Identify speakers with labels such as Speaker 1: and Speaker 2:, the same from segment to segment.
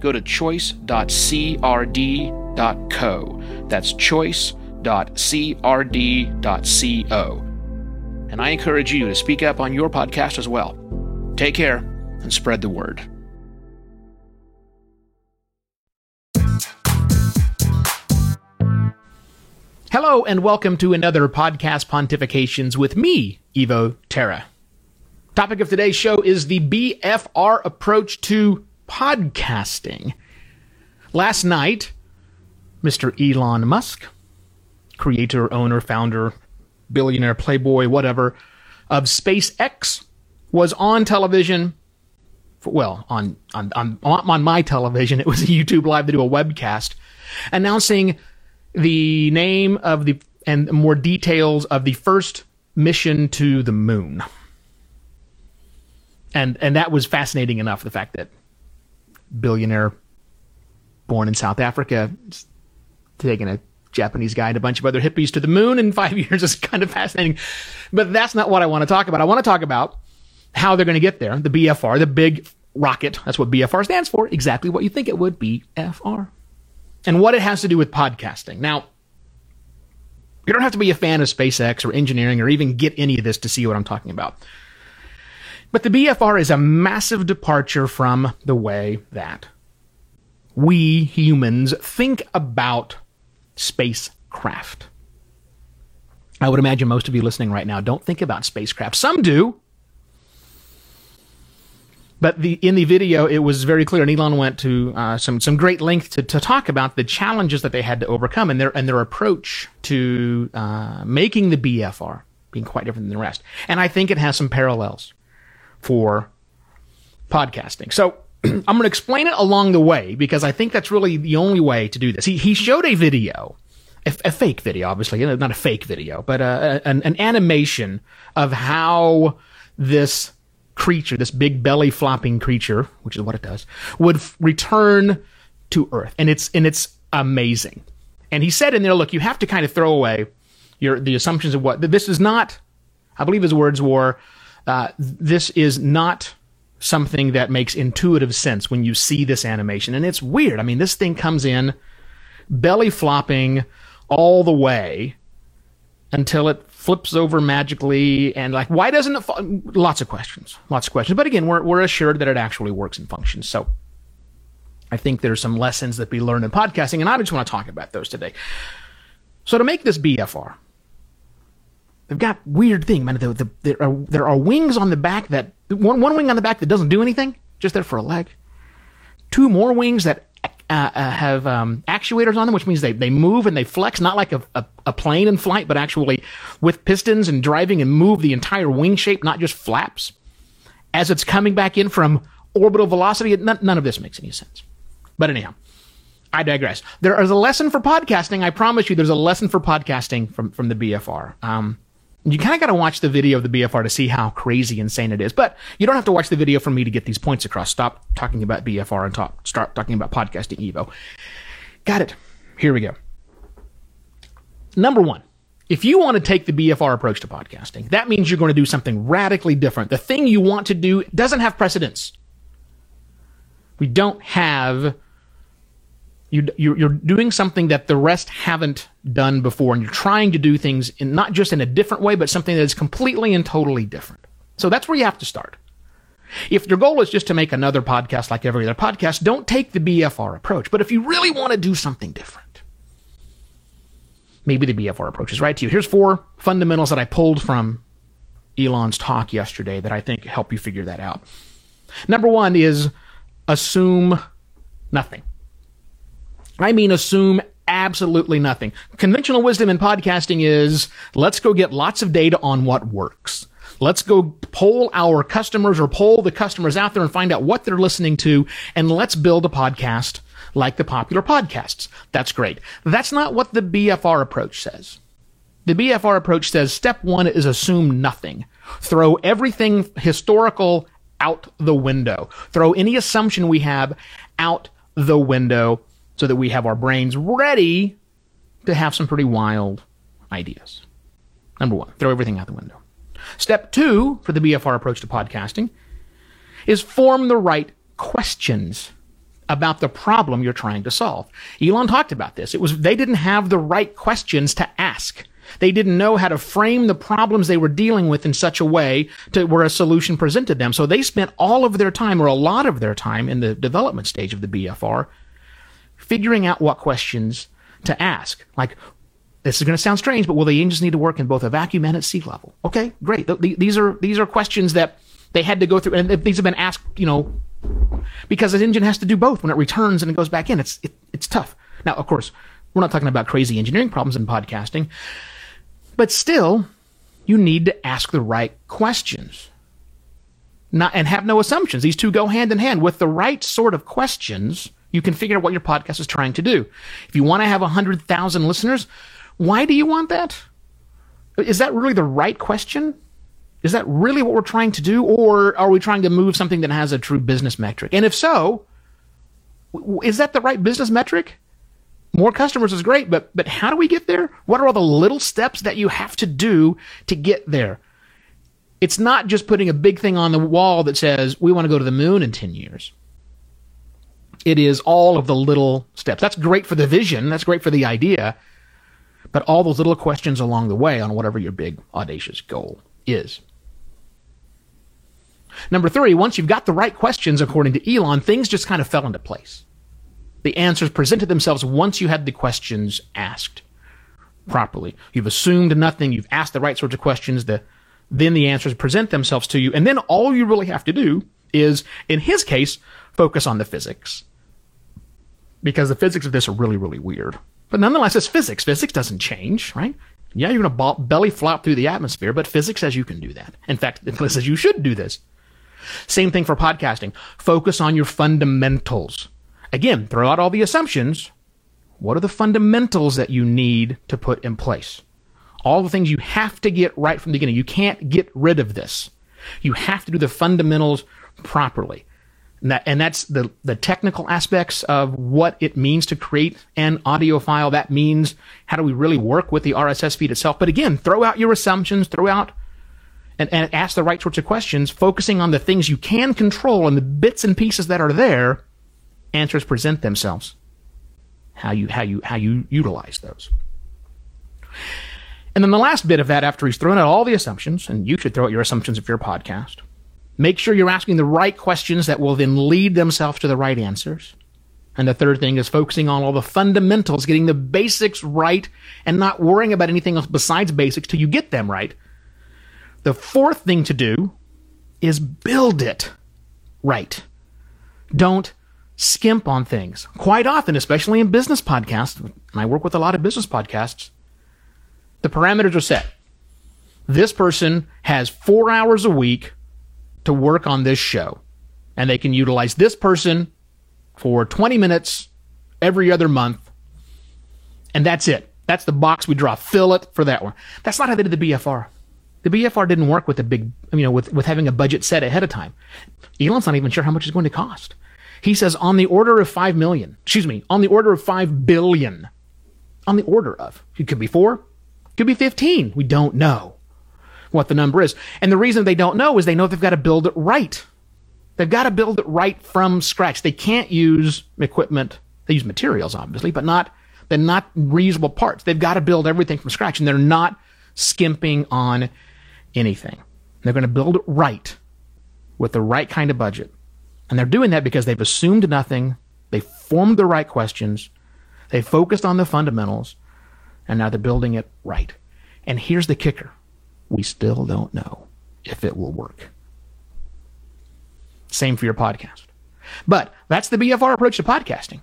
Speaker 1: go to choice.crd.co. That's choice.crd.co. And I encourage you to speak up on your podcast as well. Take care and spread the word. Hello, and welcome to another podcast pontifications with me, Evo Terra. Topic of today's show is the BFR approach to podcasting. Last night, Mr. Elon Musk, creator, owner, founder, billionaire, playboy, whatever, of SpaceX, was on television. Well, on, on, on, on my television, it was a YouTube Live to do a webcast announcing the name of the and more details of the first mission to the moon. And and that was fascinating enough the fact that billionaire born in South Africa taking a Japanese guy and a bunch of other hippies to the moon in 5 years is kind of fascinating. But that's not what I want to talk about. I want to talk about how they're going to get there. The BFR, the big rocket. That's what BFR stands for. Exactly what you think it would. BFR and what it has to do with podcasting. Now, you don't have to be a fan of SpaceX or engineering or even get any of this to see what I'm talking about. But the BFR is a massive departure from the way that we humans think about spacecraft. I would imagine most of you listening right now don't think about spacecraft. Some do, but the, in the video, it was very clear, and Elon went to uh, some some great length to, to talk about the challenges that they had to overcome and their and their approach to uh, making the BFR being quite different than the rest. And I think it has some parallels for podcasting. So I'm going to explain it along the way because I think that's really the only way to do this. He he showed a video. A, a fake video, obviously, not a fake video, but uh, an, an animation of how this creature, this big belly flopping creature, which is what it does, would f- return to Earth, and it's and it's amazing. And he said in there, look, you have to kind of throw away your the assumptions of what this is not. I believe his words were, uh, "This is not." Something that makes intuitive sense when you see this animation. And it's weird. I mean, this thing comes in belly flopping all the way until it flips over magically and like why doesn't it fall? lots of questions lots of questions but again we're, we're assured that it actually works and functions so i think there's some lessons that we learn in podcasting and i just want to talk about those today so to make this bfr they've got weird thing man the, the, there, are, there are wings on the back that one, one wing on the back that doesn't do anything just there for a leg two more wings that uh, uh, have um, actuators on them, which means they, they move and they flex, not like a, a, a, plane in flight, but actually with pistons and driving and move the entire wing shape, not just flaps. As it's coming back in from orbital velocity, none, none of this makes any sense. But anyhow, I digress. There is a lesson for podcasting. I promise you, there's a lesson for podcasting from, from the BFR. Um, you kind of got to watch the video of the BFR to see how crazy insane it is. But you don't have to watch the video for me to get these points across. Stop talking about BFR and talk, start talking about podcasting Evo. Got it. Here we go. Number one, if you want to take the BFR approach to podcasting, that means you're going to do something radically different. The thing you want to do doesn't have precedence. We don't have you, you're doing something that the rest haven't done before, and you're trying to do things in not just in a different way, but something that is completely and totally different. So that's where you have to start. If your goal is just to make another podcast like every other podcast, don't take the BFR approach. But if you really want to do something different, maybe the BFR approach is right to you. Here's four fundamentals that I pulled from Elon's talk yesterday that I think help you figure that out. Number one is assume nothing. I mean, assume absolutely nothing. Conventional wisdom in podcasting is let's go get lots of data on what works. Let's go poll our customers or poll the customers out there and find out what they're listening to, and let's build a podcast like the popular podcasts. That's great. That's not what the BFR approach says. The BFR approach says step one is assume nothing. Throw everything historical out the window. Throw any assumption we have out the window so that we have our brains ready to have some pretty wild ideas. Number one, throw everything out the window. Step two for the BFR approach to podcasting is form the right questions about the problem you're trying to solve. Elon talked about this. It was they didn't have the right questions to ask. They didn't know how to frame the problems they were dealing with in such a way to where a solution presented them. So they spent all of their time or a lot of their time in the development stage of the BFR figuring out what questions to ask. Like, this is going to sound strange, but will the engines need to work in both a vacuum and at sea level? Okay, great. These are these are questions that they had to go through, and these have been asked, you know, because the engine has to do both when it returns and it goes back in. It's it, it's tough. Now, of course, we're not talking about crazy engineering problems in podcasting, but still, you need to ask the right questions. Not and have no assumptions. These two go hand in hand. With the right sort of questions, you can figure out what your podcast is trying to do. If you want to have 100,000 listeners, why do you want that? Is that really the right question? Is that really what we're trying to do? Or are we trying to move something that has a true business metric? And if so, is that the right business metric? More customers is great, but, but how do we get there? What are all the little steps that you have to do to get there? It's not just putting a big thing on the wall that says, we want to go to the moon in 10 years. It is all of the little steps. That's great for the vision. That's great for the idea. But all those little questions along the way on whatever your big audacious goal is. Number three, once you've got the right questions, according to Elon, things just kind of fell into place. The answers presented themselves once you had the questions asked properly. You've assumed nothing, you've asked the right sorts of questions, the, then the answers present themselves to you, and then all you really have to do is, in his case, focus on the physics. Because the physics of this are really, really weird. But nonetheless, it's physics. Physics doesn't change, right? Yeah, you're going to belly flop through the atmosphere, but physics says you can do that. In fact, it says you should do this. Same thing for podcasting. Focus on your fundamentals. Again, throw out all the assumptions. What are the fundamentals that you need to put in place? All the things you have to get right from the beginning. You can't get rid of this. You have to do the fundamentals properly. And, that, and that's the, the technical aspects of what it means to create an audio file. That means how do we really work with the RSS feed itself. But again, throw out your assumptions, throw out and, and ask the right sorts of questions, focusing on the things you can control and the bits and pieces that are there, answers present themselves. How you, how you, how you utilize those. And then the last bit of that, after he's thrown out all the assumptions, and you should throw out your assumptions if you're a podcast, Make sure you're asking the right questions that will then lead themselves to the right answers. And the third thing is focusing on all the fundamentals, getting the basics right, and not worrying about anything else besides basics till you get them right. The fourth thing to do is build it right. Don't skimp on things. Quite often, especially in business podcasts, and I work with a lot of business podcasts, the parameters are set. This person has four hours a week to work on this show. And they can utilize this person for 20 minutes every other month. And that's it. That's the box we draw. Fill it for that one. That's not how they did the BFR. The BFR didn't work with a big, you know, with, with having a budget set ahead of time. Elon's not even sure how much it's going to cost. He says on the order of 5 million. Excuse me, on the order of 5 billion. On the order of. It could be 4, could be 15. We don't know what the number is. And the reason they don't know is they know they've got to build it right. They've got to build it right from scratch. They can't use equipment. They use materials, obviously, but not, they're not reusable parts. They've got to build everything from scratch and they're not skimping on anything. They're going to build it right with the right kind of budget. And they're doing that because they've assumed nothing. They formed the right questions. They focused on the fundamentals and now they're building it right. And here's the kicker we still don't know if it will work. Same for your podcast. But that's the BFR approach to podcasting.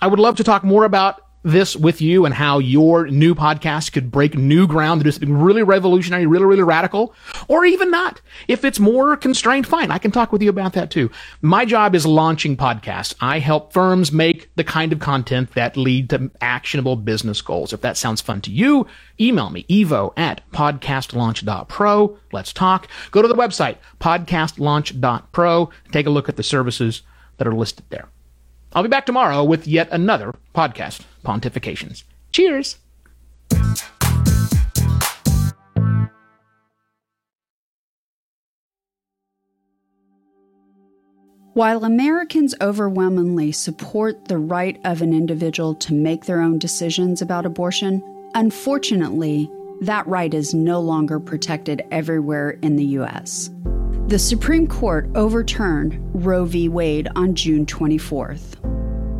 Speaker 1: I would love to talk more about this with you and how your new podcast could break new ground to do something really revolutionary, really, really radical, or even not. If it's more constrained, fine. I can talk with you about that too. My job is launching podcasts. I help firms make the kind of content that lead to actionable business goals. If that sounds fun to you, email me, evo at podcastlaunch.pro. Let's talk. Go to the website, podcastlaunch.pro. Take a look at the services that are listed there. I'll be back tomorrow with yet another podcast, Pontifications. Cheers!
Speaker 2: While Americans overwhelmingly support the right of an individual to make their own decisions about abortion, unfortunately, that right is no longer protected everywhere in the U.S. The Supreme Court overturned Roe v. Wade on June 24th.